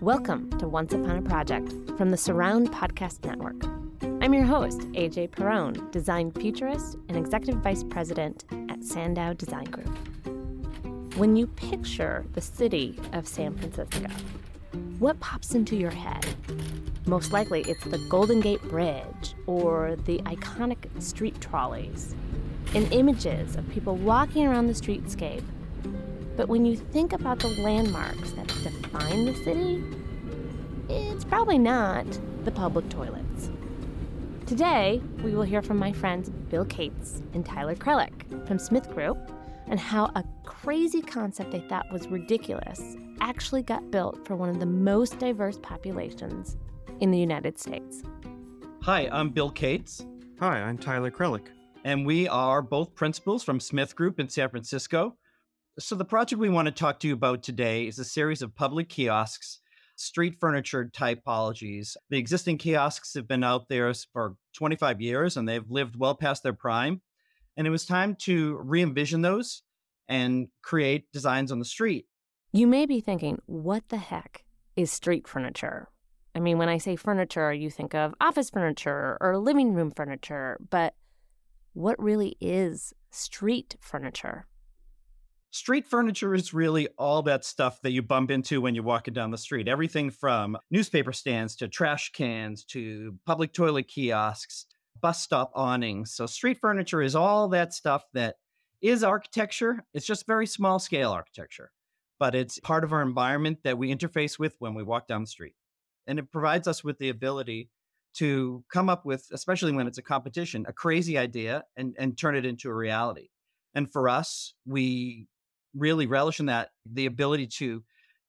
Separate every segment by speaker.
Speaker 1: Welcome to Once Upon a Project from the Surround Podcast Network. I'm your host, AJ Paron, design futurist and executive vice president at Sandow Design Group. When you picture the city of San Francisco, what pops into your head? Most likely, it's the Golden Gate Bridge or the iconic street trolleys and images of people walking around the streetscape. But when you think about the landmarks that define the city, it's probably not the public toilets. Today, we will hear from my friends Bill Katz and Tyler Krehlik from Smith Group and how a crazy concept they thought was ridiculous actually got built for one of the most diverse populations in the United States.
Speaker 2: Hi, I'm Bill Katz.
Speaker 3: Hi, I'm Tyler Krehlik.
Speaker 2: And we are both principals from Smith Group in San Francisco. So, the project we want to talk to you about today is a series of public kiosks, street furniture typologies. The existing kiosks have been out there for 25 years and they've lived well past their prime. And it was time to re envision those and create designs on the street.
Speaker 1: You may be thinking, what the heck is street furniture? I mean, when I say furniture, you think of office furniture or living room furniture, but what really is street furniture?
Speaker 2: Street furniture is really all that stuff that you bump into when you're walking down the street. Everything from newspaper stands to trash cans to public toilet kiosks, bus stop awnings. So, street furniture is all that stuff that is architecture. It's just very small scale architecture, but it's part of our environment that we interface with when we walk down the street. And it provides us with the ability to come up with, especially when it's a competition, a crazy idea and, and turn it into a reality. And for us, we really relish in that the ability to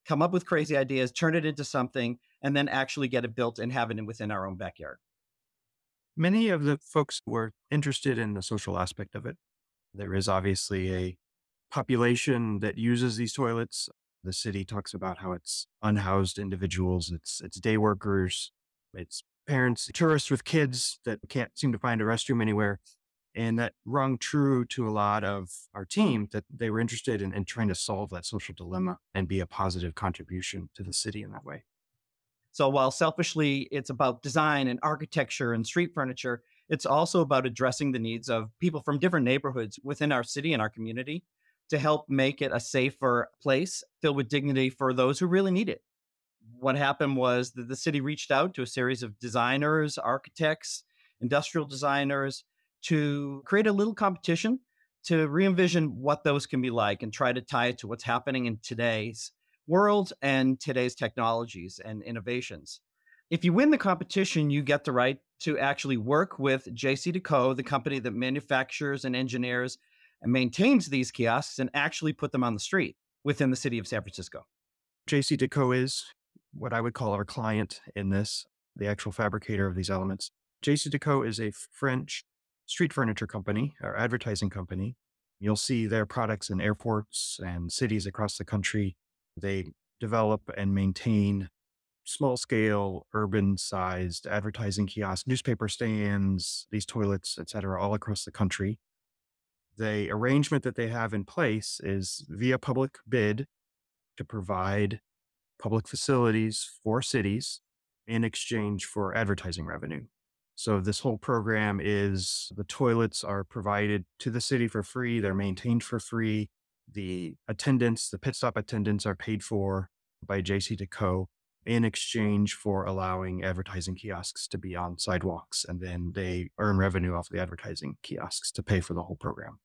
Speaker 2: come up with crazy ideas, turn it into something, and then actually get it built and have it in within our own backyard.
Speaker 3: Many of the folks were interested in the social aspect of it. There is obviously a population that uses these toilets. The city talks about how it's unhoused individuals, it's it's day workers, it's parents, tourists with kids that can't seem to find a restroom anywhere. And that rung true to a lot of our hmm. team that they were interested in, in trying to solve that social dilemma and be a positive contribution to the city in that way.
Speaker 2: So while selfishly it's about design and architecture and street furniture, it's also about addressing the needs of people from different neighborhoods within our city and our community to help make it a safer place filled with dignity for those who really need it. What happened was that the city reached out to a series of designers, architects, industrial designers, to create a little competition to re envision what those can be like and try to tie it to what's happening in today's world and today's technologies and innovations. If you win the competition, you get the right to actually work with JCDecaux, the company that manufactures and engineers and maintains these kiosks, and actually put them on the street within the city of San Francisco.
Speaker 3: JCDecaux is what I would call our client in this, the actual fabricator of these elements. JCDecaux is a French street furniture company or advertising company. You'll see their products in airports and cities across the country. They develop and maintain small scale, urban sized advertising kiosks, newspaper stands, these toilets, etc., all across the country. The arrangement that they have in place is via public bid to provide public facilities for cities in exchange for advertising revenue. So this whole program is the toilets are provided to the city for free. They're maintained for free. The attendants, the pit stop attendants are paid for by JCDecaux in exchange for allowing advertising kiosks to be on sidewalks. And then they earn revenue off the advertising kiosks to pay for the whole program.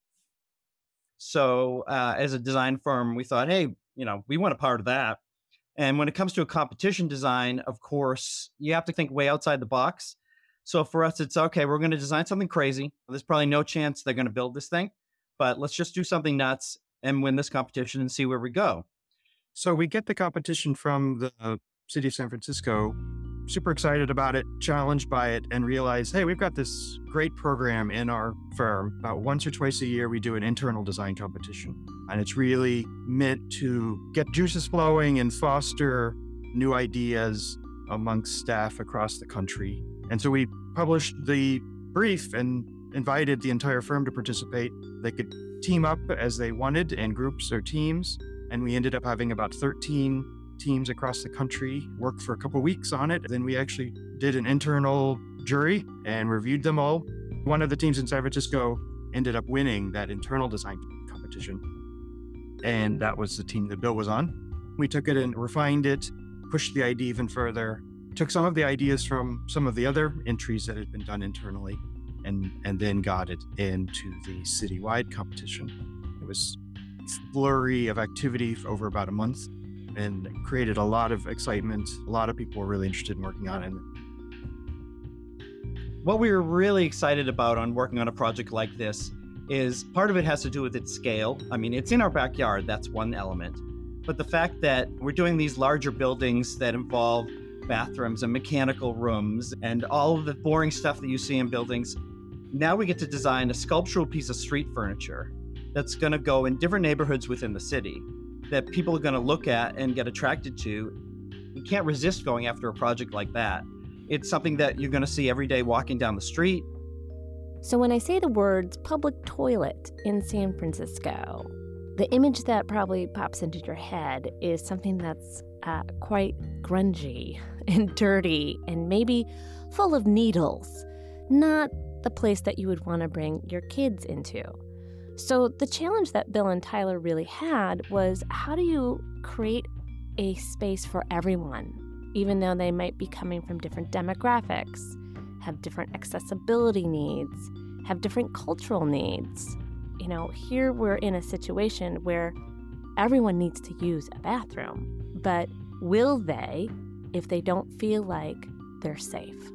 Speaker 2: So uh, as a design firm, we thought, hey, you know, we want a part of that. And when it comes to a competition design, of course, you have to think way outside the box. So for us, it's okay, we're going to design something crazy. There's probably no chance they're going to build this thing, but let's just do something nuts and win this competition and see where we go.
Speaker 3: So we get the competition from the uh, city of San Francisco, super excited about it, challenged by it, and realize, hey, we've got this great program in our firm. About once or twice a year, we do an internal design competition. And it's really meant to get juices flowing and foster new ideas amongst staff across the country. And so we published the brief and invited the entire firm to participate. They could team up as they wanted in groups or teams. And we ended up having about 13 teams across the country work for a couple weeks on it. Then we actually did an internal jury and reviewed them all. One of the teams in San Francisco ended up winning that internal design competition. And that was the team that Bill was on. We took it and refined it, pushed the idea even further, took some of the ideas from some of the other entries that had been done internally, and, and then got it into the citywide competition. It was flurry of activity for over about a month and created a lot of excitement. A lot of people were really interested in working on it.
Speaker 2: What we were really excited about on working on a project like this is part of it has to do with its scale. I mean, it's in our backyard, that's one element. But the fact that we're doing these larger buildings that involve bathrooms and mechanical rooms and all of the boring stuff that you see in buildings, now we get to design a sculptural piece of street furniture that's going to go in different neighborhoods within the city that people are going to look at and get attracted to. You can't resist going after a project like that. It's something that you're going to see every day walking down the street.
Speaker 1: So when I say the words public toilet in San Francisco, the image that probably pops into your head is something that's uh, quite grungy and dirty and maybe full of needles, not the place that you would want to bring your kids into. So, the challenge that Bill and Tyler really had was how do you create a space for everyone, even though they might be coming from different demographics, have different accessibility needs, have different cultural needs? You know, here we're in a situation where everyone needs to use a bathroom, but will they if they don't feel like they're safe?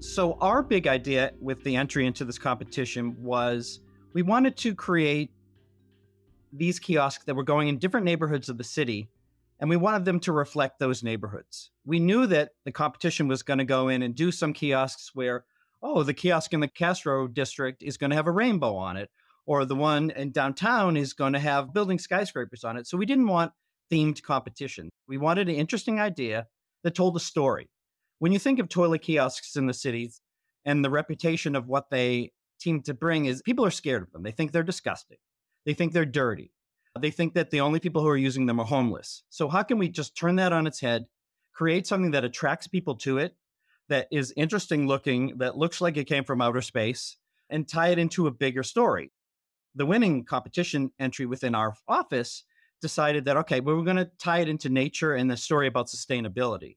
Speaker 2: So, our big idea with the entry into this competition was we wanted to create these kiosks that were going in different neighborhoods of the city, and we wanted them to reflect those neighborhoods. We knew that the competition was going to go in and do some kiosks where, oh, the kiosk in the Castro district is going to have a rainbow on it, or the one in downtown is going to have building skyscrapers on it. So, we didn't want themed competition. We wanted an interesting idea that told a story when you think of toilet kiosks in the cities and the reputation of what they seem to bring is people are scared of them. They think they're disgusting. They think they're dirty. They think that the only people who are using them are homeless. So how can we just turn that on its head, create something that attracts people to it, that is interesting looking, that looks like it came from outer space, and tie it into a bigger story? The winning competition entry within our office decided that okay, we're going to tie it into nature and the story about sustainability.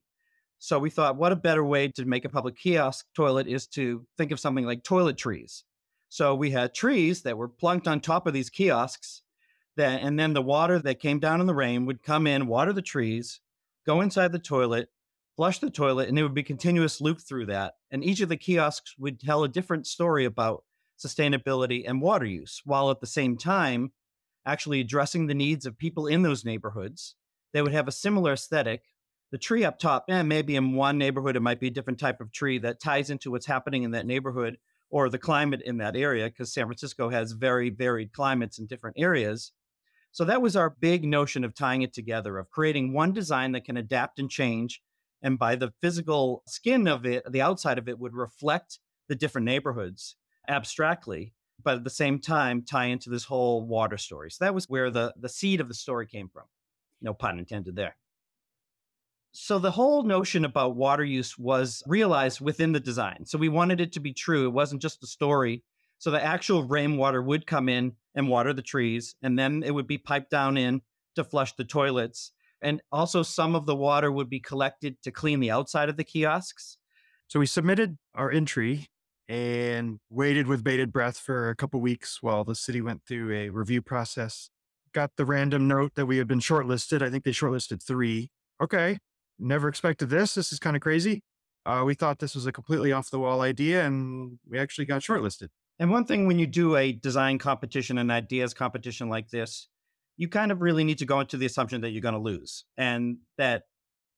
Speaker 2: So we thought, what a better way to make a public kiosk toilet is to think of something like toiletries. So we had trees that were plunked on top of these kiosks, that, and then the water that came down in the rain would come in, water the trees, go inside the toilet, flush the toilet, and it would be continuous loop through that. And each of the kiosks would tell a different story about sustainability and water use, while at the same time actually addressing the needs of people in those neighborhoods. They would have a similar aesthetic, the tree up top, eh, maybe in one neighborhood, it might be a different type of tree that ties into what's happening in that neighborhood or the climate in that area, because San Francisco has very varied climates in different areas. So that was our big notion of tying it together, of creating one design that can adapt and change. And by the physical skin of it, the outside of it would reflect the different neighborhoods abstractly, but at the same time tie into this whole water story. So that was where the, the seed of the story came from. No pun intended there. So the whole notion about water use was realized within the design. So we wanted it to be true. It wasn't just a story. So the actual rainwater would come in and water the trees, and then it would be piped down in to flush the toilets. And also, some of the water would be collected to clean the outside of the kiosks.
Speaker 3: So we submitted our entry and waited with bated breath for a couple weeks while the city went through a review process. Got the random note that we had been shortlisted. I think they shortlisted three. Okay, never expected this. This is kind of crazy. Uh, we thought this was a completely off the wall idea, and we actually got shortlisted.
Speaker 2: And one thing when you do a design competition, an ideas competition like this, you kind of really need to go into the assumption that you're going to lose and that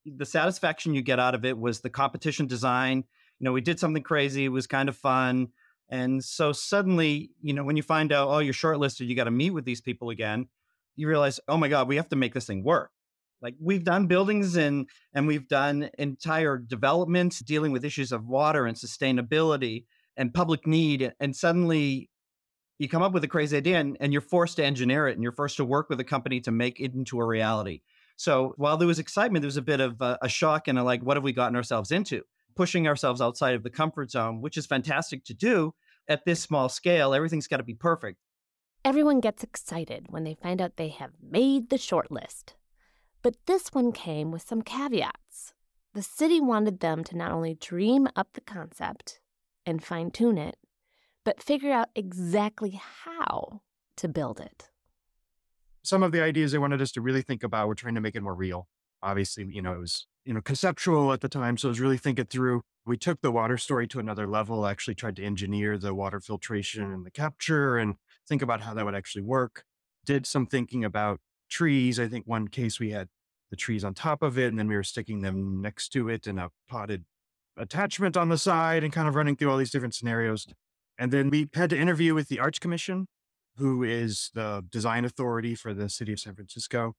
Speaker 2: the satisfaction you get out of it was the competition design. You know, we did something crazy, it was kind of fun. And so suddenly, you know, when you find out, oh, you're shortlisted, you got to meet with these people again, you realize, oh my God, we have to make this thing work. Like we've done buildings and and we've done entire developments dealing with issues of water and sustainability and public need and suddenly you come up with a crazy idea and, and you're forced to engineer it and you're forced to work with a company to make it into a reality. So while there was excitement, there was a bit of a, a shock and a like, what have we gotten ourselves into? Pushing ourselves outside of the comfort zone, which is fantastic to do at this small scale. Everything's got to be perfect.
Speaker 1: Everyone gets excited when they find out they have made the shortlist. But this one came with some caveats. The city wanted them to not only dream up the concept and fine tune it, but figure out exactly how to build it.
Speaker 3: Some of the ideas they wanted us to really think about, we're trying to make it more real. Obviously, you know, it was, you know, conceptual at the time. So it was really think it through. We took the water story to another level, actually tried to engineer the water filtration and the capture and think about how that would actually work. Did some thinking about trees. I think one case we had the trees on top of it, and then we were sticking them next to it in a potted attachment on the side and kind of running through all these different scenarios. And then we had to interview with the Arts Commission, who is the design authority for the city of San Francisco.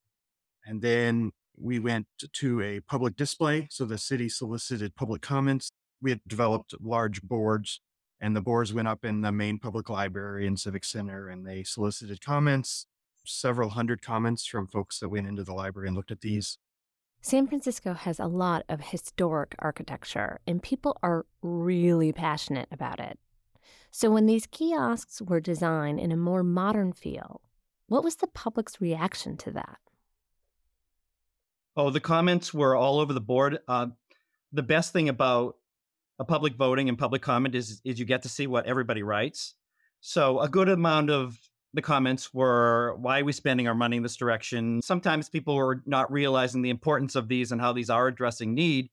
Speaker 3: And then we went to a public display. So the city solicited public comments. We had developed large boards, and the boards went up in the main public library and civic center, and they solicited comments, several hundred comments from folks that went into the library and looked at these.
Speaker 1: San Francisco has a lot of historic architecture, and people are really passionate about it. So, when these kiosks were designed in a more modern feel, what was the public's reaction to that?
Speaker 2: Oh, the comments were all over the board. Uh, the best thing about a public voting and public comment is is you get to see what everybody writes. So a good amount of the comments were why are we spending our money in this direction? Sometimes people were not realizing the importance of these and how these are addressing need.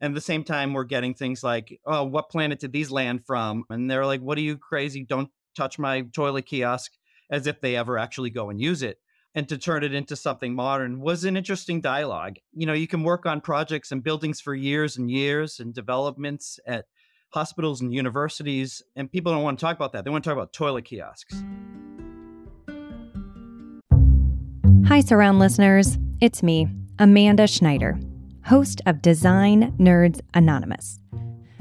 Speaker 2: And at the same time, we're getting things like, oh, what planet did these land from? And they're like, what are you crazy? Don't touch my toilet kiosk as if they ever actually go and use it. And to turn it into something modern was an interesting dialogue. You know, you can work on projects and buildings for years and years and developments at hospitals and universities. And people don't want to talk about that. They want to talk about toilet kiosks.
Speaker 4: Hi, Surround listeners. It's me, Amanda Schneider host of Design Nerds Anonymous.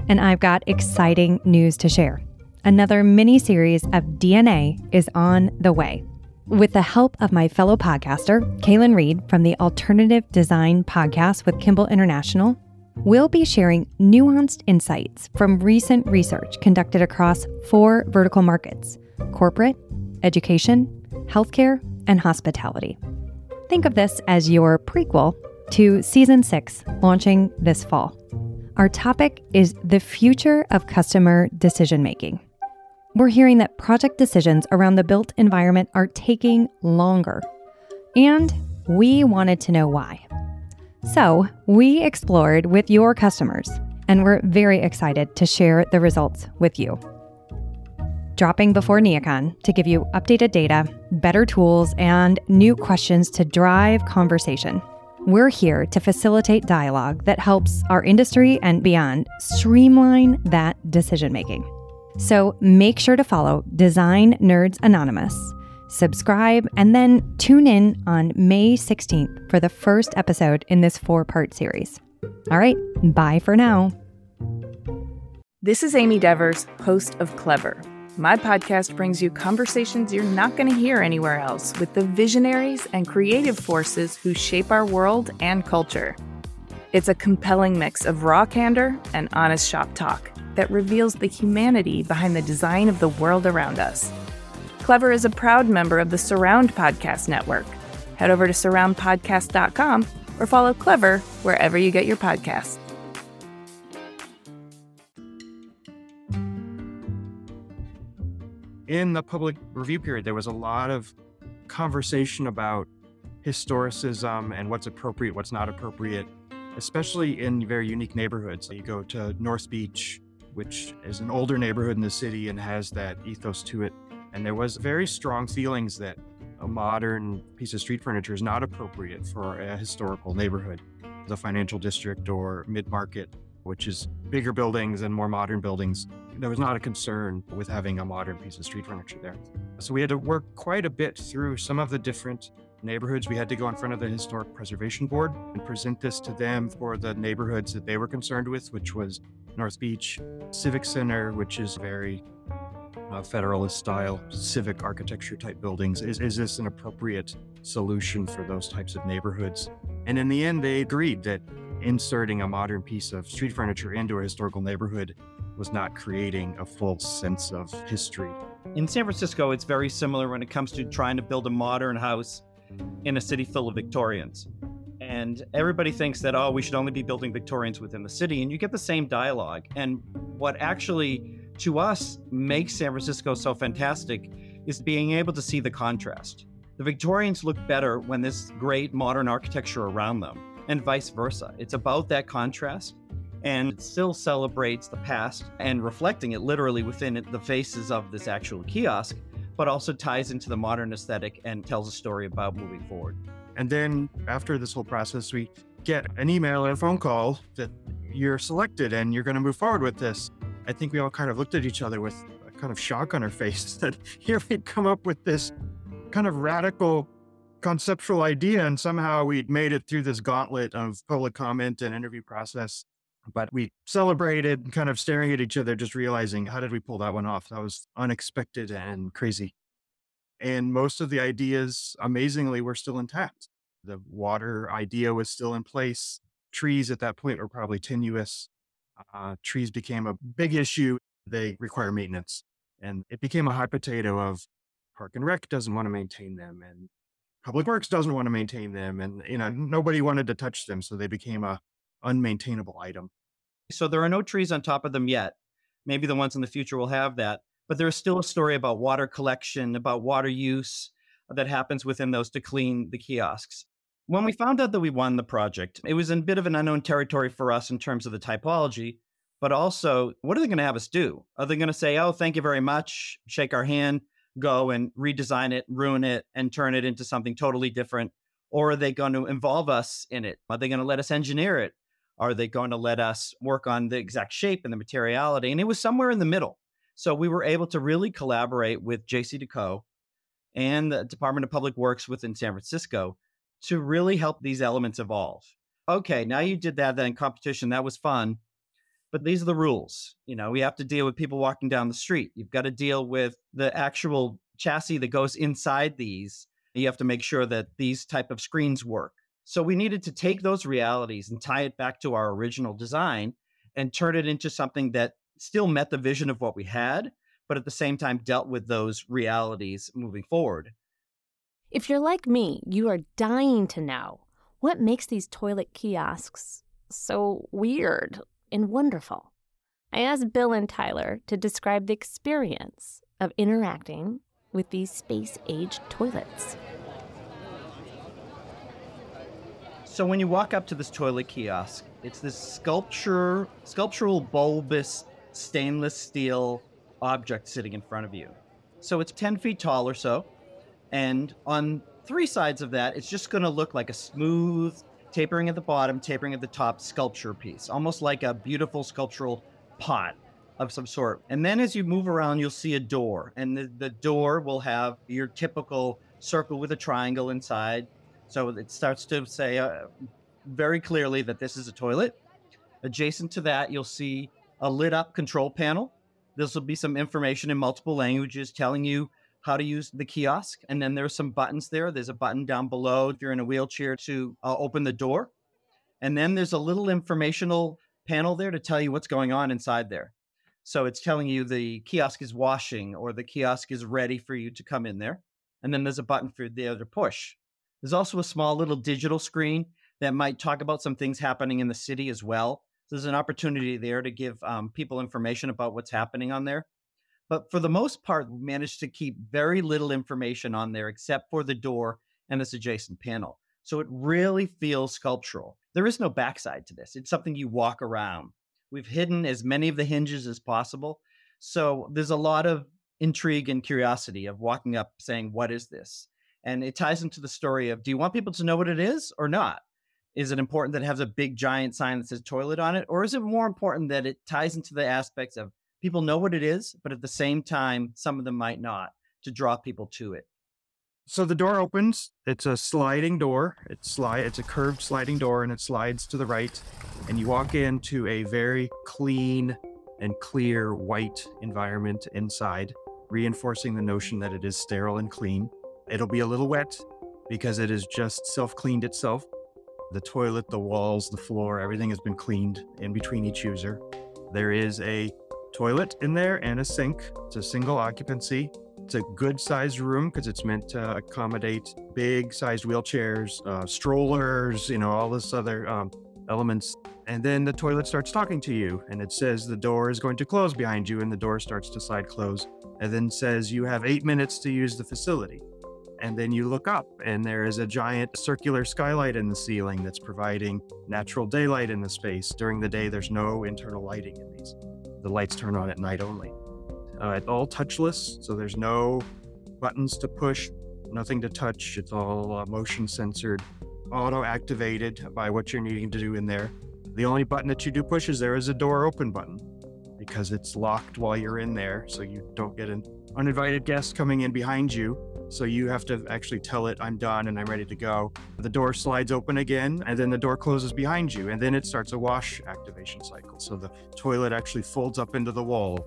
Speaker 4: And I've got exciting news to share. Another mini series of DNA is on the way. With the help of my fellow podcaster, Kaylin Reed from the Alternative Design Podcast with Kimball International, we'll be sharing nuanced insights from recent research conducted across four vertical markets corporate, education, healthcare, and hospitality. Think of this as your prequel to season six, launching this fall. Our topic is the future of customer decision making. We're hearing that project decisions around the built environment are taking longer, and we wanted to know why. So, we explored with your customers, and we're very excited to share the results with you. Dropping before NeoCon to give you updated data, better tools, and new questions to drive conversation. We're here to facilitate dialogue that helps our industry and beyond streamline that decision making. So make sure to follow Design Nerds Anonymous, subscribe, and then tune in on May 16th for the first episode in this four part series. All right, bye for now.
Speaker 5: This is Amy Devers, host of Clever my podcast brings you conversations you're not going to hear anywhere else with the visionaries and creative forces who shape our world and culture. It's a compelling mix of raw candor and honest shop talk that reveals the humanity behind the design of the world around us. Clever is a proud member of the Surround Podcast Network. Head over to surroundpodcast.com or follow Clever wherever you get your podcasts.
Speaker 3: In the public review period, there was a lot of conversation about historicism and what's appropriate, what's not appropriate, especially in very unique neighborhoods. You go to North Beach, which is an older neighborhood in the city and has that ethos to it. And there was very strong feelings that a modern piece of street furniture is not appropriate for a historical neighborhood, the financial district or mid market which is bigger buildings and more modern buildings. There was not a concern with having a modern piece of street furniture there. So we had to work quite a bit through some of the different neighborhoods. We had to go in front of the Historic Preservation Board and present this to them for the neighborhoods that they were concerned with, which was North Beach, Civic Center, which is very uh, Federalist style civic architecture type buildings. Is, is this an appropriate solution for those types of neighborhoods? And in the end, they agreed that inserting a modern piece of street furniture into a historical neighborhood was not creating a full sense of history.
Speaker 2: In San Francisco, it's very similar when it comes to trying to build a modern house in a city full of Victorians. And everybody thinks that, oh, we should only be building Victorians within the city. And you get the same dialogue. And what actually, to us, makes San Francisco so fantastic is being able to see the contrast. The Victorians look better when there's great modern architecture around them, and vice versa. It's about that contrast and it still celebrates the past and reflecting it literally within the faces of this actual kiosk, but also ties into the modern aesthetic and tells a story about moving forward.
Speaker 3: And then after this whole process, we get an email and a phone call that you're selected and you're going to move forward with this. I think we all kind of looked at each other with a kind of shock on our face that here we'd come up with this kind of radical conceptual idea and somehow we'd made it through this gauntlet of public comment and interview process but we celebrated kind of staring at each other just realizing how did we pull that one off that was unexpected and crazy and most of the ideas, amazingly, were still intact. The water idea was still in place. Trees at that point were probably tenuous. Uh, trees became a big issue. They require maintenance. And it became a hot potato of Park and Rec doesn't want to maintain them and Public Works doesn't want to maintain them. And, you know, nobody wanted to touch them. So they became a unmaintainable item.
Speaker 2: So there are no trees on top of them yet. Maybe the ones in the future will have that but there's still a story about water collection, about water use that happens within those to clean the kiosks. When we found out that we won the project, it was in a bit of an unknown territory for us in terms of the typology, but also, what are they going to have us do? Are they going to say, oh, thank you very much, shake our hand, go and redesign it, ruin it, and turn it into something totally different? Or are they going to involve us in it? Are they going to let us engineer it? Are they going to let us work on the exact shape and the materiality? And it was somewhere in the middle. So we were able to really collaborate with JCDecaux and the Department of Public Works within San Francisco to really help these elements evolve. Okay, now you did that then competition, that was fun. But these are the rules. You know, we have to deal with people walking down the street. You've got to deal with the actual chassis that goes inside these. You have to make sure that these type of screens work. So we needed to take those realities and tie it back to our original design and turn it into something that still met the vision of what we had, but at the same time dealt with those realities moving forward.
Speaker 1: If you're like me, you are dying to know what makes these toilet kiosks so weird and wonderful. I asked Bill and Tyler to describe the experience of interacting with these space age toilets.
Speaker 2: So when you walk up to this toilet kiosk, it's this sculpture, sculptural bulbous stainless steel object sitting in front of you. So it's 10 feet tall or so. And on three sides of that, it's just going to look like a smooth, tapering at the bottom, tapering at the top sculpture piece, almost like a beautiful sculptural pot of some sort. And then as you move around, you'll see a door. And the, the door will have your typical circle with a triangle inside. So it starts to say uh, very clearly that this is a toilet. Adjacent to that, you'll see a lit up control panel. This will be some information in multiple languages telling you how to use the kiosk. And then there's some buttons there. There's a button down below if you're in a wheelchair to uh, open the door. And then there's a little informational panel there to tell you what's going on inside there. So it's telling you the kiosk is washing or the kiosk is ready for you to come in there. And then there's a button for the other push. There's also a small little digital screen that might talk about some things happening in the city as well there's an opportunity there to give um, people information about what's happening on there. But for the most part, we managed to keep very little information on there except for the door and this adjacent panel. So it really feels sculptural. There is no backside to this. It's something you walk around. We've hidden as many of the hinges as possible. So there's a lot of intrigue and curiosity of walking up saying, What is this? And it ties into the story of do you want people to know what it is or not? is it important that it has a big giant sign that says toilet on it or is it more important that it ties into the aspects of people know what it is but at the same time some of them might not to draw people to it
Speaker 3: so the door opens it's a sliding door it's slide it's a curved sliding door and it slides to the right and you walk into a very clean and clear white environment inside reinforcing the notion that it is sterile and clean. It'll be a little wet because it has just self cleaned itself. The toilet, the walls, the floor, everything has been cleaned in between each user. There is a toilet in there and a sink. It's a single occupancy. It's a good sized room because it's meant to accommodate big sized wheelchairs, uh, strollers, you know, all this other um, elements. And then the toilet starts talking to you and it says the door is going to close behind you and the door starts to slide close and then says you have eight minutes to use the facility. And then you look up and there is a giant circular skylight in the ceiling that's providing natural daylight in the space. During the day, there's no internal lighting in these. The lights turn on at night only. Uh, it's all touchless, so there's no buttons to push, nothing to touch. It's all uh, motion censored, auto activated by what you're needing to do in there. The only button that you do push is there is a door open button because it's locked while you're in there, so you don't get an uninvited guest coming in behind you. So you have to actually tell it, I'm done and I'm ready to go. The door slides open again, and then the door closes behind you, and then it starts a wash activation cycle. So the toilet actually folds up into the wall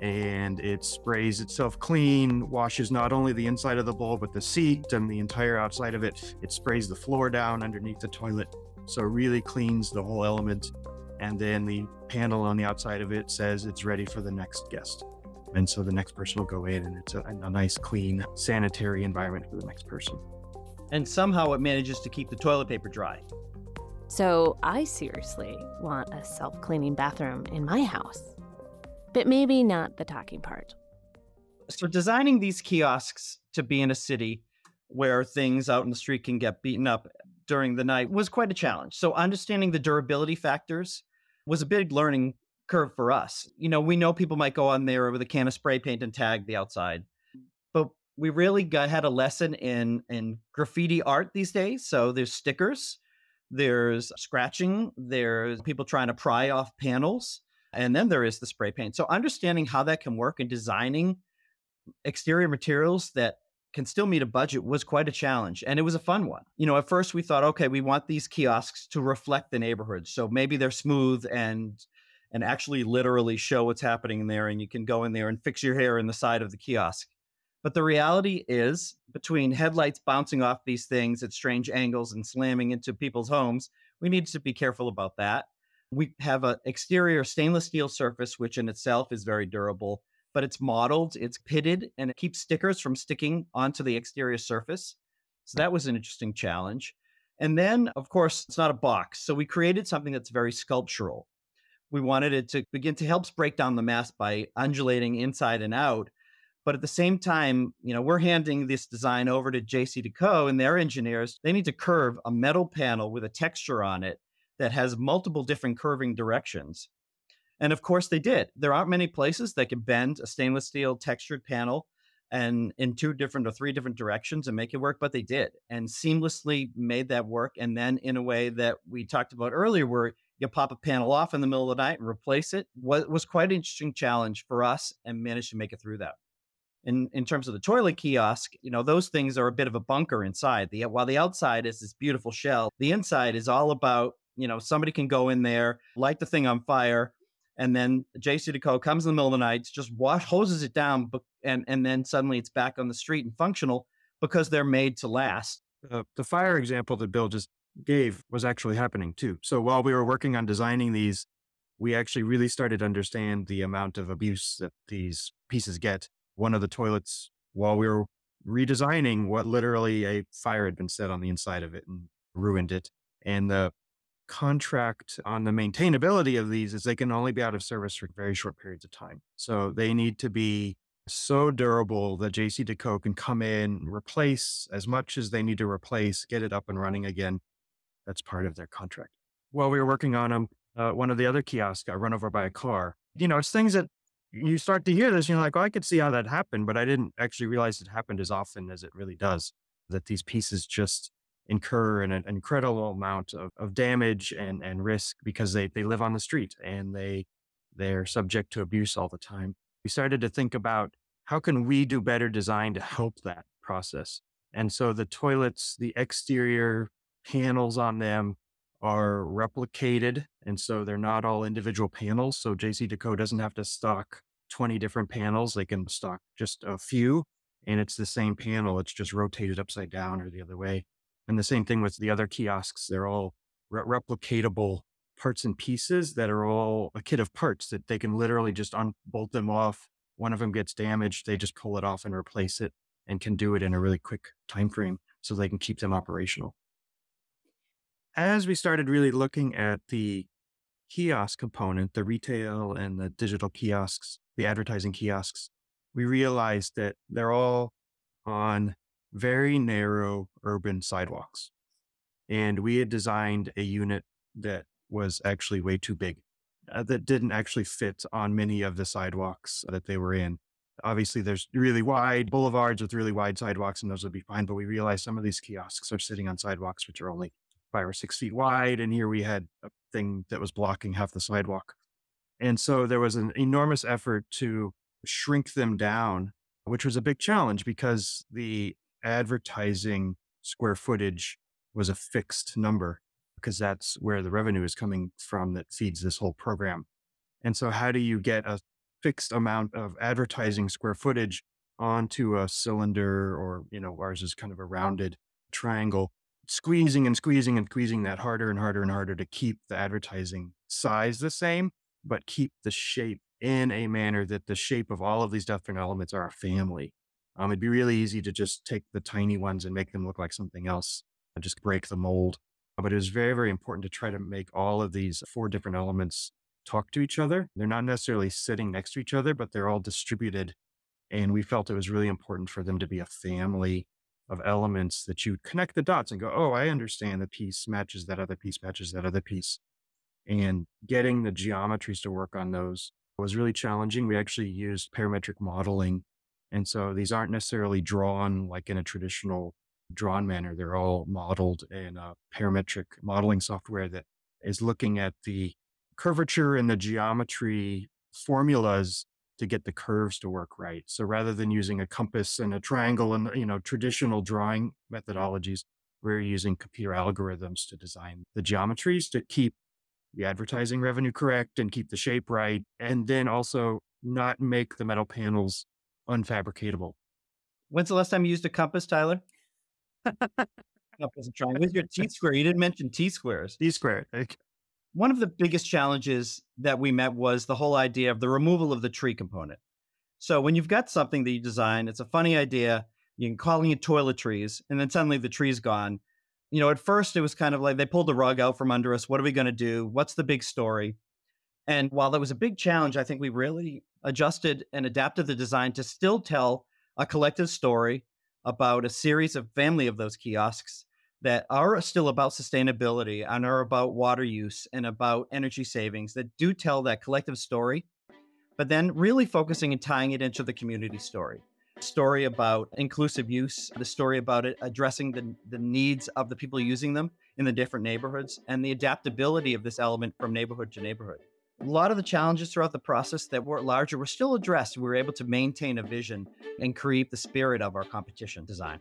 Speaker 3: and it sprays itself clean, washes not only the inside of the bowl, but the seat and the entire outside of it. It sprays the floor down underneath the toilet. So really cleans the whole element. And then the panel on the outside of it says it's ready for the next guest. And so the next person will go in and it's a, a nice, clean, sanitary environment for the next person.
Speaker 2: And somehow it manages to keep the toilet paper dry.
Speaker 1: So I seriously want a self cleaning bathroom in my house. But maybe not the talking part.
Speaker 2: So, designing these kiosks to be in a city where things out in the street can get beaten up during the night was quite a challenge. So, understanding the durability factors was a big learning curve for us. You know, we know people might go on there with a can of spray paint and tag the outside, but we really got had a lesson in in graffiti art these days. So there's stickers, there's scratching, there's people trying to pry off panels, and then there is the spray paint. So understanding how that can work and designing exterior materials that can still meet a budget was quite a challenge and it was a fun one. You know, at first we thought okay, we want these kiosks to reflect the neighborhood. So maybe they're smooth and and actually literally show what's happening in there and you can go in there and fix your hair in the side of the kiosk. But the reality is between headlights bouncing off these things at strange angles and slamming into people's homes, we need to be careful about that. We have an exterior stainless steel surface, which in itself is very durable, but it's modeled, it's pitted, and it keeps stickers from sticking onto the exterior surface. So that was an interesting challenge. And then, of course, it's not a box. So we created something that's very sculptural. We wanted it to begin to help break down the mass by undulating inside and out. But at the same time, you know, we're handing this design over to JCDecaux and their engineers. They need to curve a metal panel with a texture on it that has multiple different curving directions. And of course, they did. There aren't many places that can bend a stainless steel textured panel and in two different or three different directions and make it work, but they did and seamlessly made that work. And then in a way that we talked about earlier, where you pop a panel off in the middle of the night and replace it, was, was quite an interesting challenge for us and managed to make it through that. In, in terms of the toilet kiosk, you know, those things are a bit of a bunker inside. The while the outside is this beautiful shell, the inside is all about you know, somebody can go in there, light the thing on fire, and then JCDecaux comes in the middle of the night, just wash hoses it down, and and then suddenly it's back on the street and functional because they're made to last.
Speaker 3: Uh, the fire example that Bill just gave was actually happening too. So while we were working on designing these, we actually really started to understand the amount of abuse that these pieces get. One of the toilets, while we were redesigning, what literally a fire had been set on the inside of it and ruined it. And the contract on the maintainability of these is they can only be out of service for very short periods of time. So they need to be so durable that JCDecaux can come in, replace as much as they need to replace, get it up and running again. That's part of their contract. While we were working on them, uh, one of the other kiosks got run over by a car. You know, it's things that you start to hear this, you're like, oh, I could see how that happened, but I didn't actually realize it happened as often as it really does. That these pieces just incur an, an incredible amount of, of damage and, and risk because they, they live on the street and they they're subject to abuse all the time. We started to think about how can we do better design to help that process. And so the toilets, the exterior panels on them are replicated. And so they're not all individual panels. So JCDecaux doesn't have to stock 20 different panels. They can stock just a few and it's the same panel. It's just rotated upside down or the other way. And the same thing with the other kiosks. They're all re- replicatable parts and pieces that are all a kit of parts that they can literally just unbolt them off. One of them gets damaged, they just pull it off and replace it and can do it in a really quick time frame so they can keep them operational. As we started really looking at the kiosk component, the retail and the digital kiosks, the advertising kiosks, we realized that they're all on very narrow urban sidewalks. And we had designed a unit that was actually way too big, uh, that didn't actually fit on many of the sidewalks that they were in. Obviously, there's really wide boulevards with really wide sidewalks, and those would be fine. But we realized some of these kiosks are sitting on sidewalks which are only five or six feet wide. And here we had a thing that was blocking half the sidewalk. And so there was an enormous effort to shrink them down, which was a big challenge because the advertising square footage was a fixed number because that's where the revenue is coming from that feeds this whole program. And so how do you get a fixed amount of advertising square footage onto a cylinder or, you know, ours is kind of a rounded triangle, squeezing and squeezing and squeezing that harder and harder and harder to keep the advertising size the same, but keep the shape in a manner that the shape of all of these different elements are a family. Um, it'd be really easy to just take the tiny ones and make them look like something else and just break the mold. But it was very, very important to try to make all of these four different elements talk to each other. They're not necessarily sitting next to each other, but they're all distributed. And we felt it was really important for them to be a family of elements that you connect the dots and go, oh, I understand the piece matches that other piece, matches that other piece. And getting the geometries to work on those was really challenging. We actually used parametric modeling. And so these aren't necessarily drawn like in a traditional drawn manner. They're all modeled in a parametric modeling software that is looking at the curvature and the geometry formulas to get the curves to work right. So rather than using a compass and a triangle and you know traditional drawing methodologies, we're using computer algorithms to design the geometries to keep the advertising revenue correct and keep the shape right. And then also not make the metal panels unfabricatable.
Speaker 2: When's the last time you used a compass, Tyler? compass and triangle. Where's your T square? You didn't mention T squares.
Speaker 3: T squared.
Speaker 2: One of the biggest challenges that we met was the whole idea of the removal of the tree component. So when you've got something that you design, it's a funny idea. You can call it toiletries, and then suddenly the tree's gone you know, at first it was kind of like they pulled the rug out from under us. What are we going to do? What's the big story? And while that was a big challenge, I think we really adjusted and adapted the design to still tell a collective story about a series of family of those kiosks that are still about sustainability and are about water use and about energy savings that do tell that collective story, but then really focusing and tying it into the community story story about inclusive use, the story about it addressing the, the needs of the people using them in the different neighborhoods, and the adaptability of this element from neighborhood to neighborhood. A lot of the challenges throughout the process that were larger were still addressed. We were able to maintain a vision and create the spirit of our competition design.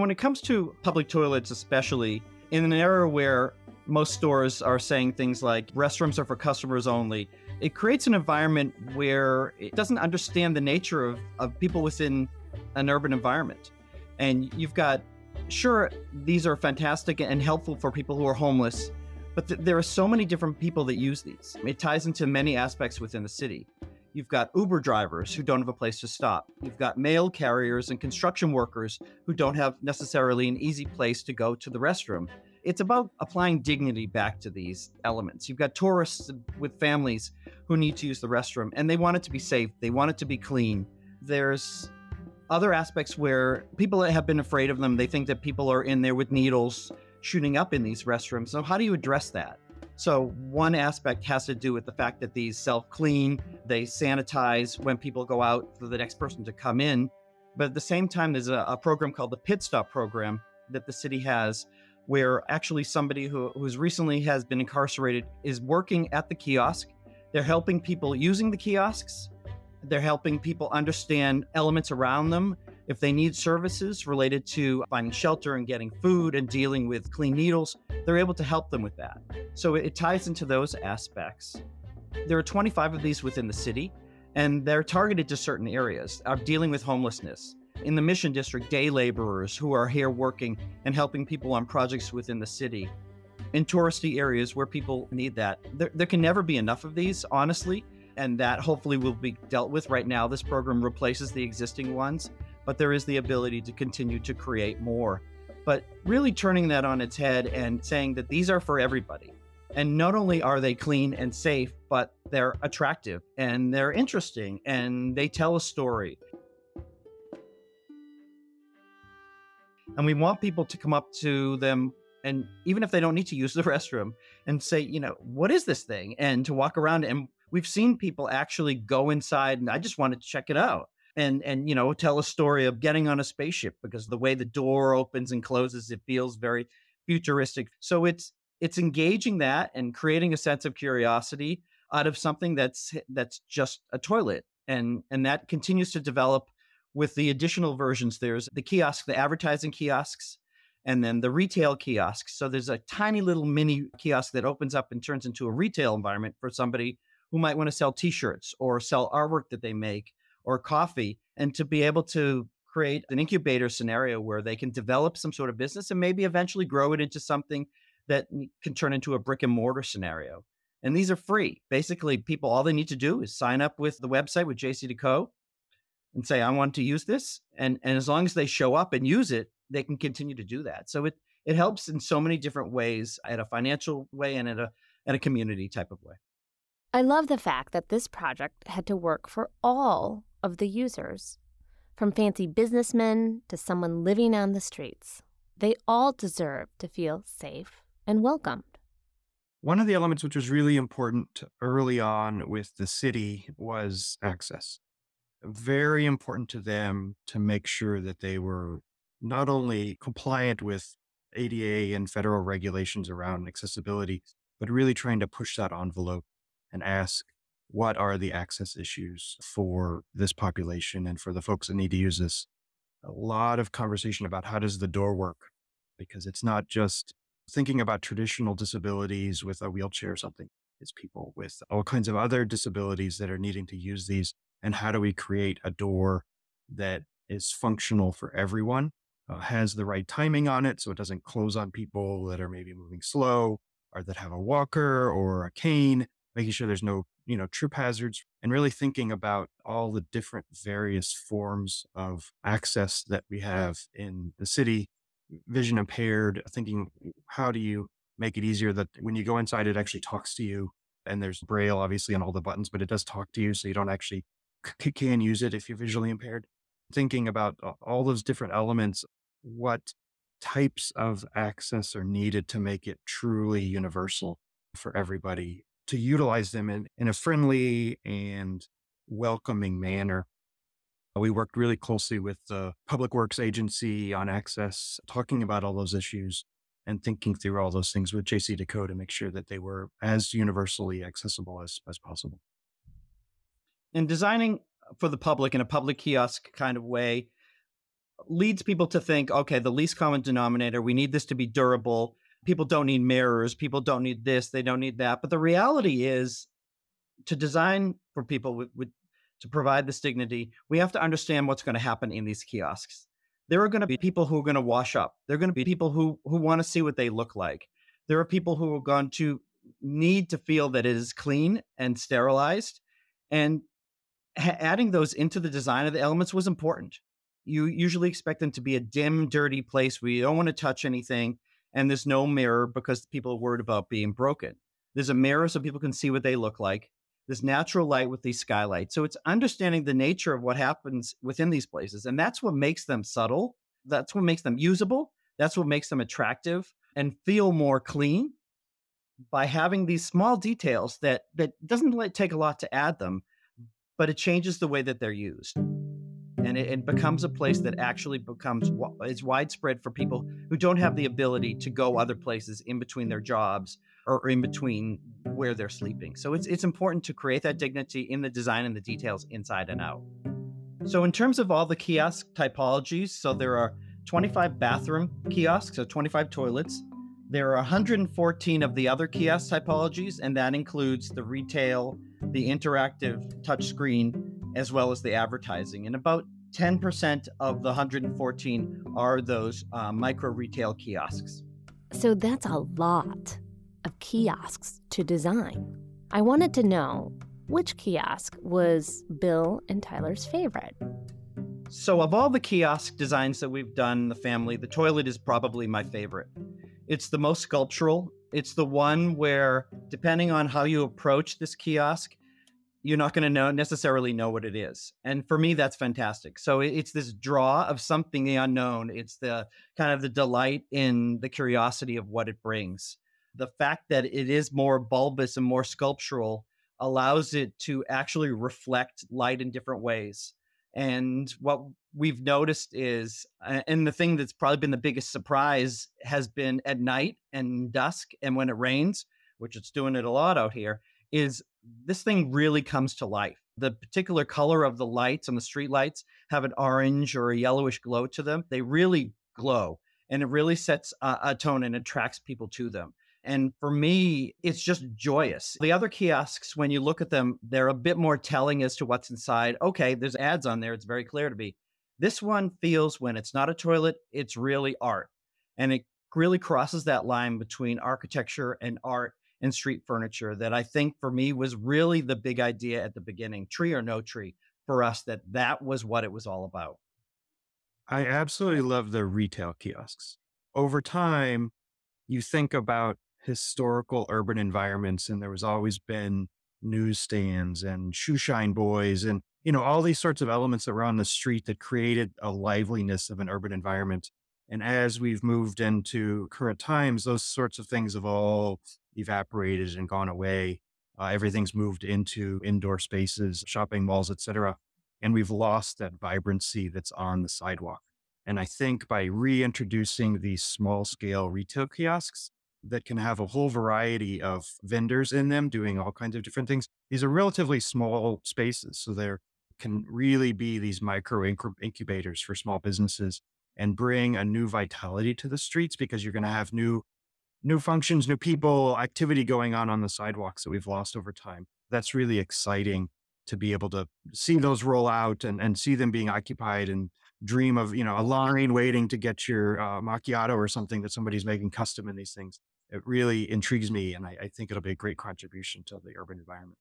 Speaker 2: When it comes to public toilets, especially in an era where most stores are saying things like restrooms are for customers only, it creates an environment where it doesn't understand the nature of, of people within an urban environment. And you've got, sure, these are fantastic and helpful for people who are homeless, but th- there are so many different people that use these. It ties into many aspects within the city. You've got Uber drivers who don't have a place to stop. You've got mail carriers and construction workers who don't have necessarily an easy place to go to the restroom. It's about applying dignity back to these elements. You've got tourists with families who need to use the restroom and they want it to be safe, they want it to be clean. There's other aspects where people have been afraid of them. They think that people are in there with needles shooting up in these restrooms. So, how do you address that? So, one aspect has to do with the fact that these self clean, they sanitize when people go out for the next person to come in. But at the same time, there's a, a program called the Pit Stop program that the city has where actually somebody who who's recently has been incarcerated is working at the kiosk. They're helping people using the kiosks. They're helping people understand elements around them. If they need services related to finding shelter and getting food and dealing with clean needles, they're able to help them with that. So it ties into those aspects. There are 25 of these within the city. And they're targeted to certain areas, of dealing with homelessness. In the Mission District, day laborers who are here working and helping people on projects within the city. In touristy areas where people need that. There, there can never be enough of these, honestly, and that hopefully will be dealt with. Right now, this program replaces the existing ones, but there is the ability to continue to create more. But really turning that on its head and saying that these are for everybody. And not only are they clean and safe, but they're attractive and they're interesting and they tell a story. And we want people to come up to them and even if they don't need to use the restroom and say, you know, what is this thing? And to walk around and we've seen people actually go inside and I just wanted to check it out and and you know tell a story of getting on a spaceship because the way the door opens and closes it feels very futuristic. So it's it's engaging that and creating a sense of curiosity out of something that's that's just a toilet and and that continues to develop with the additional versions. There's the kiosk the advertising kiosks and then the retail kiosks. So there's a tiny little mini kiosk that opens up and turns into a retail environment for somebody who might want to sell t-shirts or sell artwork that they make or coffee and to be able to create an incubator scenario where they can develop some sort of business and maybe eventually grow it into something that can turn into a brick and mortar scenario. And these are free. Basically, people, all they need to do is sign up with the website with JC and say, I want to use this. And, and as long as they show up and use it, they can continue to do that. So it, it helps in so many different ways at a financial way and at a, at a community type of way.
Speaker 1: I love the fact that this project had to work for all of the users. From fancy businessmen to someone living on the streets, they all deserve to feel safe and welcomed.
Speaker 3: One of the elements which was really important early on with the city was access. Very important to them to make sure that they were not only compliant with ADA and federal regulations around accessibility, but really trying to push that envelope and ask what are the access issues for this population and for the folks that need to use this. A lot of conversation about how does the door work because it's not just thinking about traditional disabilities with a wheelchair or something. It's people with all kinds of other disabilities that are needing to use these. And how do we create a door that is functional for everyone, uh, has the right timing on it so it doesn't close on people that are maybe moving slow or that have a walker or a cane, making sure there's no, you know, trip hazards and really thinking about all the different various forms of access that we have in the city vision impaired, thinking, how do you make it easier that when you go inside, it actually talks to you? And there's braille, obviously, on all the buttons, but it does talk to you. So you don't actually c- can use it if you're visually impaired. Thinking about all those different elements, what types of access are needed to make it truly universal for everybody to utilize them in, in a friendly and welcoming manner we worked really closely with the Public Works Agency on access, talking about all those issues and thinking through all those things with JCDecaux to make sure that they were as universally accessible as, as possible.
Speaker 2: And designing for the public in a public kiosk kind of way leads people to think okay, the least common denominator, we need this to be durable. People don't need mirrors. People don't need this. They don't need that. But the reality is to design for people with, with to provide this dignity, we have to understand what's going to happen in these kiosks. There are going to be people who are going to wash up. There are going to be people who who want to see what they look like. There are people who are going to need to feel that it is clean and sterilized. And ha- adding those into the design of the elements was important. You usually expect them to be a dim, dirty place where you don't want to touch anything, and there's no mirror because people are worried about being broken. There's a mirror so people can see what they look like this natural light with these skylights. So it's understanding the nature of what happens within these places. And that's what makes them subtle. That's what makes them usable. That's what makes them attractive and feel more clean by having these small details that that doesn't take a lot to add them, but it changes the way that they're used. And it, it becomes a place that actually becomes is widespread for people who don't have the ability to go other places in between their jobs or in between where they're sleeping. So it's it's important to create that dignity in the design and the details inside and out. So in terms of all the kiosk typologies, so there are 25 bathroom kiosks, so 25 toilets. There are 114 of the other kiosk typologies, and that includes the retail, the interactive touchscreen, as well as the advertising. And about 10% of the 114 are those uh, micro retail kiosks.
Speaker 1: So that's a lot of kiosks to design. I wanted to know which kiosk was Bill and Tyler's favorite.
Speaker 2: So, of all the kiosk designs that we've done in the family, the toilet is probably my favorite. It's the most sculptural. It's the one where, depending on how you approach this kiosk, you're not going to know necessarily know what it is. And for me, that's fantastic. So it's this draw of something the unknown. It's the kind of the delight in the curiosity of what it brings. The fact that it is more bulbous and more sculptural allows it to actually reflect light in different ways. And what we've noticed is, and the thing that's probably been the biggest surprise has been at night and dusk and when it rains, which it's doing it a lot out here, is this thing really comes to life. The particular color of the lights on the street lights have an orange or a yellowish glow to them. They really glow and it really sets a, a tone and attracts people to them. And for me, it's just joyous. The other kiosks, when you look at them, they're a bit more telling as to what's inside. Okay, there's ads on there. It's very clear to me. This one feels when it's not a toilet, it's really art. And it really crosses that line between architecture and art and street furniture that I think for me was really the big idea at the beginning, tree or no tree, for us that that was what it was all about.
Speaker 3: I absolutely love the retail kiosks. Over time, you think about historical urban environments and there was always been newsstands and shoeshine boys and you know all these sorts of elements that were on the street that created a liveliness of an urban environment and as we've moved into current times those sorts of things have all evaporated and gone away. Uh, everything's moved into indoor spaces, shopping malls, etc. And we've lost that vibrancy that's on the sidewalk. And I think by reintroducing these small scale retail kiosks that can have a whole variety of vendors in them doing all kinds of different things, these are relatively small spaces. So there can really be these micro incubators for small businesses and bring a new vitality to the streets because you're going to have new new functions, new people, activity going on on the sidewalks that we've lost over time. That's really exciting to be able to see those roll out and, and see them being occupied and dream of, you know, a line waiting to get your uh, macchiato or something that somebody's making custom in these things. It really intrigues me. And I, I think it'll be a great contribution to the urban environment.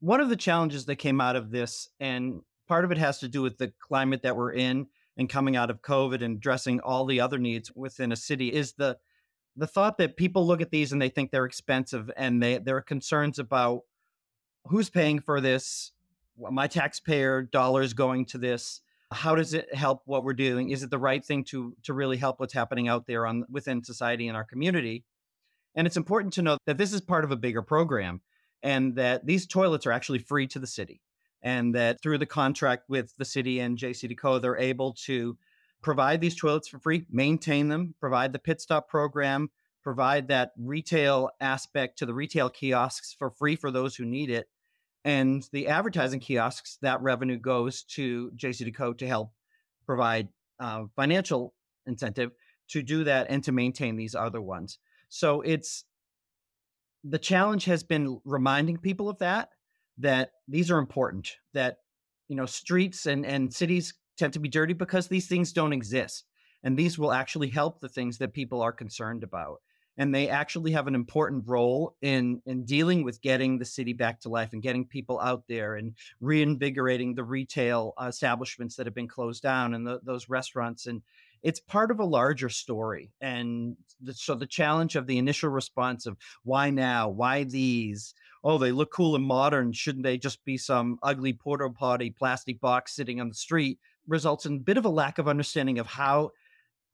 Speaker 2: One of the challenges that came out of this, and part of it has to do with the climate that we're in and coming out of COVID and addressing all the other needs within a city, is the the thought that people look at these and they think they're expensive and they there are concerns about who's paying for this my taxpayer dollars going to this. How does it help what we're doing? Is it the right thing to to really help what's happening out there on within society and our community? And it's important to know that this is part of a bigger program and that these toilets are actually free to the city and that through the contract with the city and JCDecaux they're able to provide these toilets for free, maintain them, provide the pit stop program, provide that retail aspect to the retail kiosks for free for those who need it. And the advertising kiosks, that revenue goes to JCDecaux to help provide uh, financial incentive to do that and to maintain these other ones. So it's the challenge has been reminding people of that, that these are important, that you know streets and and cities tend to be dirty because these things don't exist. And these will actually help the things that people are concerned about. And they actually have an important role in, in dealing with getting the city back to life and getting people out there and reinvigorating the retail establishments that have been closed down and the, those restaurants. And it's part of a larger story. And the, so the challenge of the initial response of why now? Why these? Oh, they look cool and modern. Shouldn't they just be some ugly porta potty plastic box sitting on the street? Results in a bit of a lack of understanding of how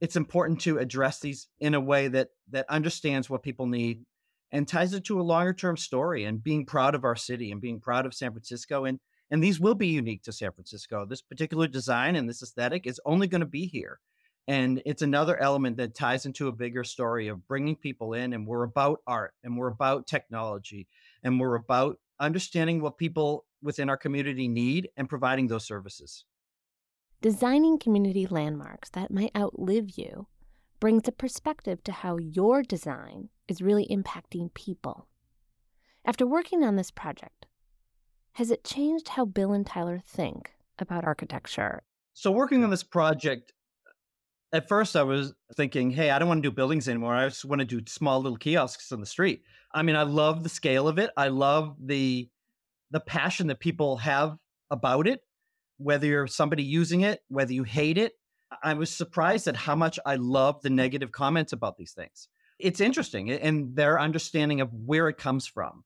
Speaker 2: it's important to address these in a way that that understands what people need and ties it to a longer term story and being proud of our city and being proud of San Francisco and and these will be unique to San Francisco. This particular design and this aesthetic is only going to be here. And it's another element that ties into a bigger story of bringing people in and we're about art and we're about technology and we're about understanding what people within our community need and providing those services.
Speaker 1: Designing community landmarks that might outlive you brings a perspective to how your design is really impacting people. After working on this project, Has it changed how Bill and Tyler think about architecture?
Speaker 2: So, working on this project, at first I was thinking, hey, I don't want to do buildings anymore. I just want to do small little kiosks on the street. I mean, I love the scale of it. I love the the passion that people have about it, whether you're somebody using it, whether you hate it. I was surprised at how much I love the negative comments about these things. It's interesting and their understanding of where it comes from.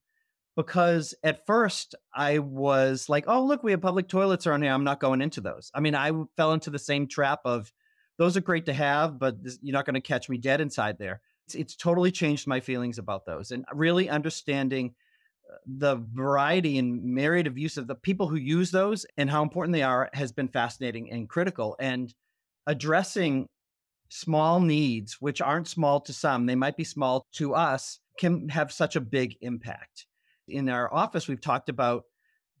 Speaker 2: Because at first I was like, oh, look, we have public toilets around here. I'm not going into those. I mean, I fell into the same trap of those are great to have, but this, you're not going to catch me dead inside there. It's, it's totally changed my feelings about those and really understanding the variety and myriad of use of the people who use those and how important they are has been fascinating and critical. And addressing small needs, which aren't small to some, they might be small to us, can have such a big impact. In our office, we've talked about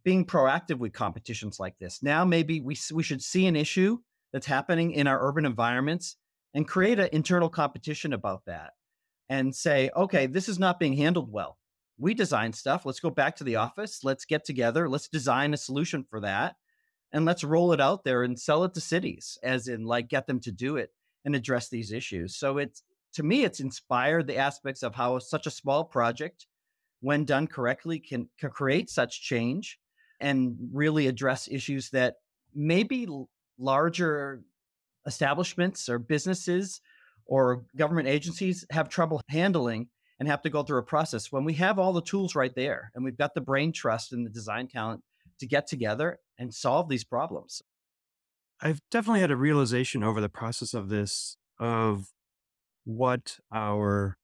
Speaker 2: being proactive with competitions like this. Now, maybe we, we should see an issue that's happening in our urban environments and create an internal competition about that and say, okay, this is not being handled well. We design stuff. Let's go back to the office. Let's get together. Let's design a solution for that and let's roll it out there and sell it to cities, as in, like, get them to do it and address these issues. So it's, to me, it's inspired the aspects of how such a small project, when done correctly, can, can create such change and really address issues that maybe larger establishments or businesses or government agencies have trouble handling and have to go through a process when we have all the tools right there and we've got the brain trust and the design talent to get together and solve these problems.
Speaker 3: I've definitely had a realization over the process of this of what our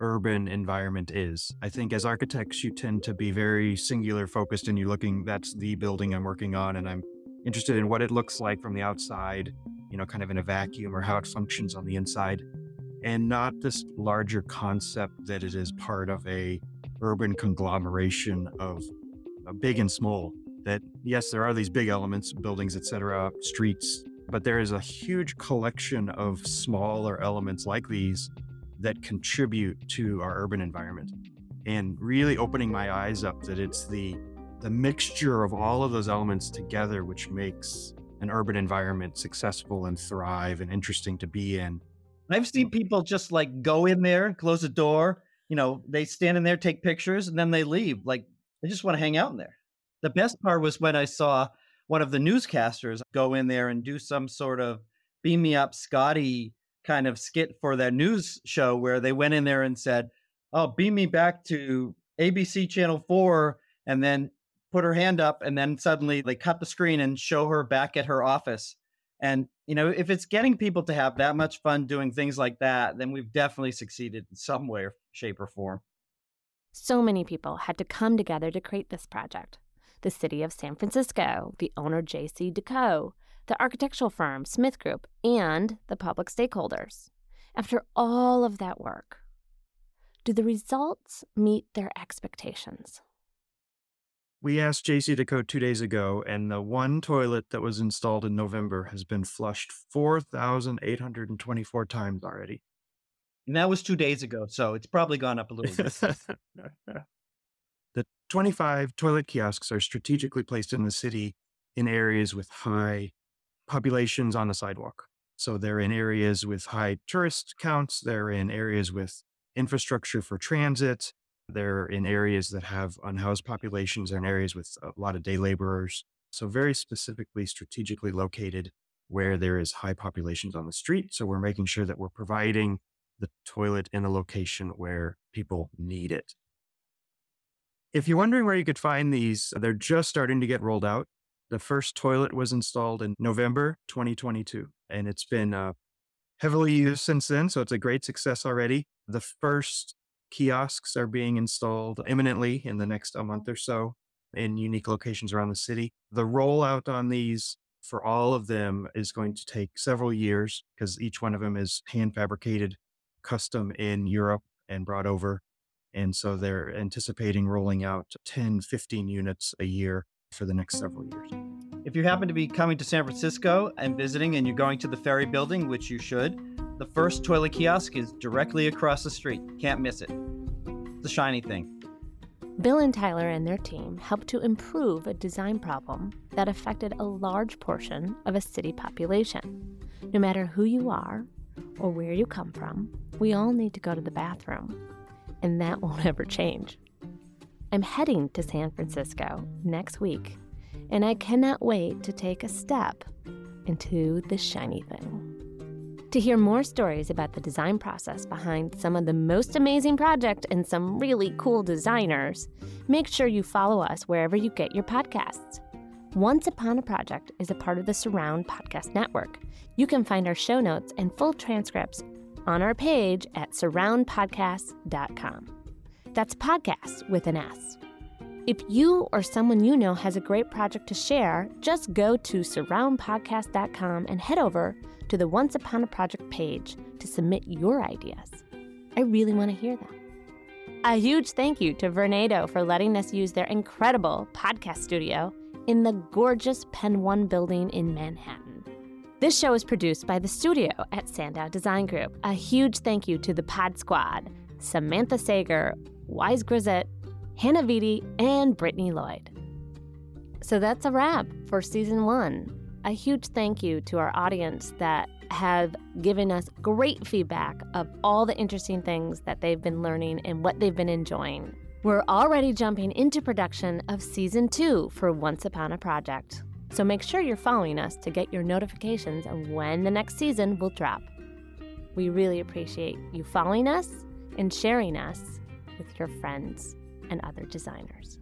Speaker 3: urban environment is. I think as architects, you tend to be very singular focused and you're looking, that's the building I'm working on, and I'm interested in what it looks like from the outside, you know, kind of in a vacuum or how it functions on the inside, and not this larger concept that it is part of a urban conglomeration of uh, big and small. That yes, there are these big elements, buildings, etc., streets, but there is a huge collection of smaller elements like these that contribute to our urban environment. And really opening my eyes up that it's the the mixture of all of those elements together, which makes an urban environment successful and thrive and interesting to be in.
Speaker 2: I've seen mm. people just like go in there, close the door, you know, they stand in there, take pictures, and then they leave. Like they just want to hang out in there. The best part was when I saw one of the newscasters go in there and do some sort of beam me up Scotty kind of skit for their news show where they went in there and said, Oh, beam me back to ABC Channel 4 and then put her hand up and then suddenly they cut the screen and show her back at her office and you know if it's getting people to have that much fun doing things like that then we've definitely succeeded in some way shape or form.
Speaker 1: So many people had to come together to create this project. The city of san francisco the owner JCDecaux the architectural firm SmithGroup and the public stakeholders. After all of that work do the results meet their expectations
Speaker 3: we asked JCDecaux two days ago, and the one toilet that was installed in November has been flushed 4,824 times already.
Speaker 2: And that was two days ago, so it's probably gone up a little bit.
Speaker 3: the 25 toilet kiosks are strategically placed in the city in areas with high populations on the sidewalk. So they're in areas with high tourist counts, they're in areas with infrastructure for transit, they're in areas that have unhoused populations. In areas with a lot of day laborers. So, very specifically, strategically located where there is high populations on the street. So, we're making sure that we're providing the toilet in a location where people need it. If you're wondering where you could find these, they're just starting to get rolled out. The first toilet was installed in November 2022, and it's been uh, heavily used since then. So, it's a great success already. The first kiosks are being installed imminently in the next a month or so in unique locations around the city. The rollout on these for all of them is going to take several years because each one of them is hand fabricated custom in Europe and brought over. And so they're anticipating rolling out 10, 15 units a year for the next several years.
Speaker 2: If you happen to be coming to San Francisco and visiting and you're going to the ferry building, which you should, the first toilet kiosk is directly across the street. Can't miss it. The shiny thing.
Speaker 1: Bill and Tyler and their team helped to improve a design problem that affected a large portion of a city population. No matter who you are or where you come from, we all need to go to the bathroom, and that won't ever change. I'm heading to San Francisco next week, and I cannot wait to take a step into the shiny thing. To hear more stories about the design process behind some of the most amazing projects and some really cool designers, make sure you follow us wherever you get your podcasts. Once Upon a Project is a part of the Surround Podcast Network. You can find our show notes and full transcripts on our page at surroundpodcasts.com. That's podcast with an S. If you or someone you know has a great project to share, just go to surroundpodcasts.com and head over to the Once Upon a Project page to submit your ideas. I really want to hear them. A huge thank you to Vornado for letting us use their incredible podcast studio in the gorgeous Penn One building in Manhattan. This show is produced by the studio at Sandow Design Group. A huge thank you to the Pod Squad, Samantha Sager, Wise Grisette, Hannah Vitti, and Brittany Lloyd. So that's a wrap for season one. A huge thank you to our audience that have given us great feedback of all the interesting things that they've been learning and what they've been enjoying. We're already jumping into production of season two for Once Upon a Project. So make sure you're following us to get your notifications of when the next season will drop. We really appreciate you following us and sharing us with your friends and other designers.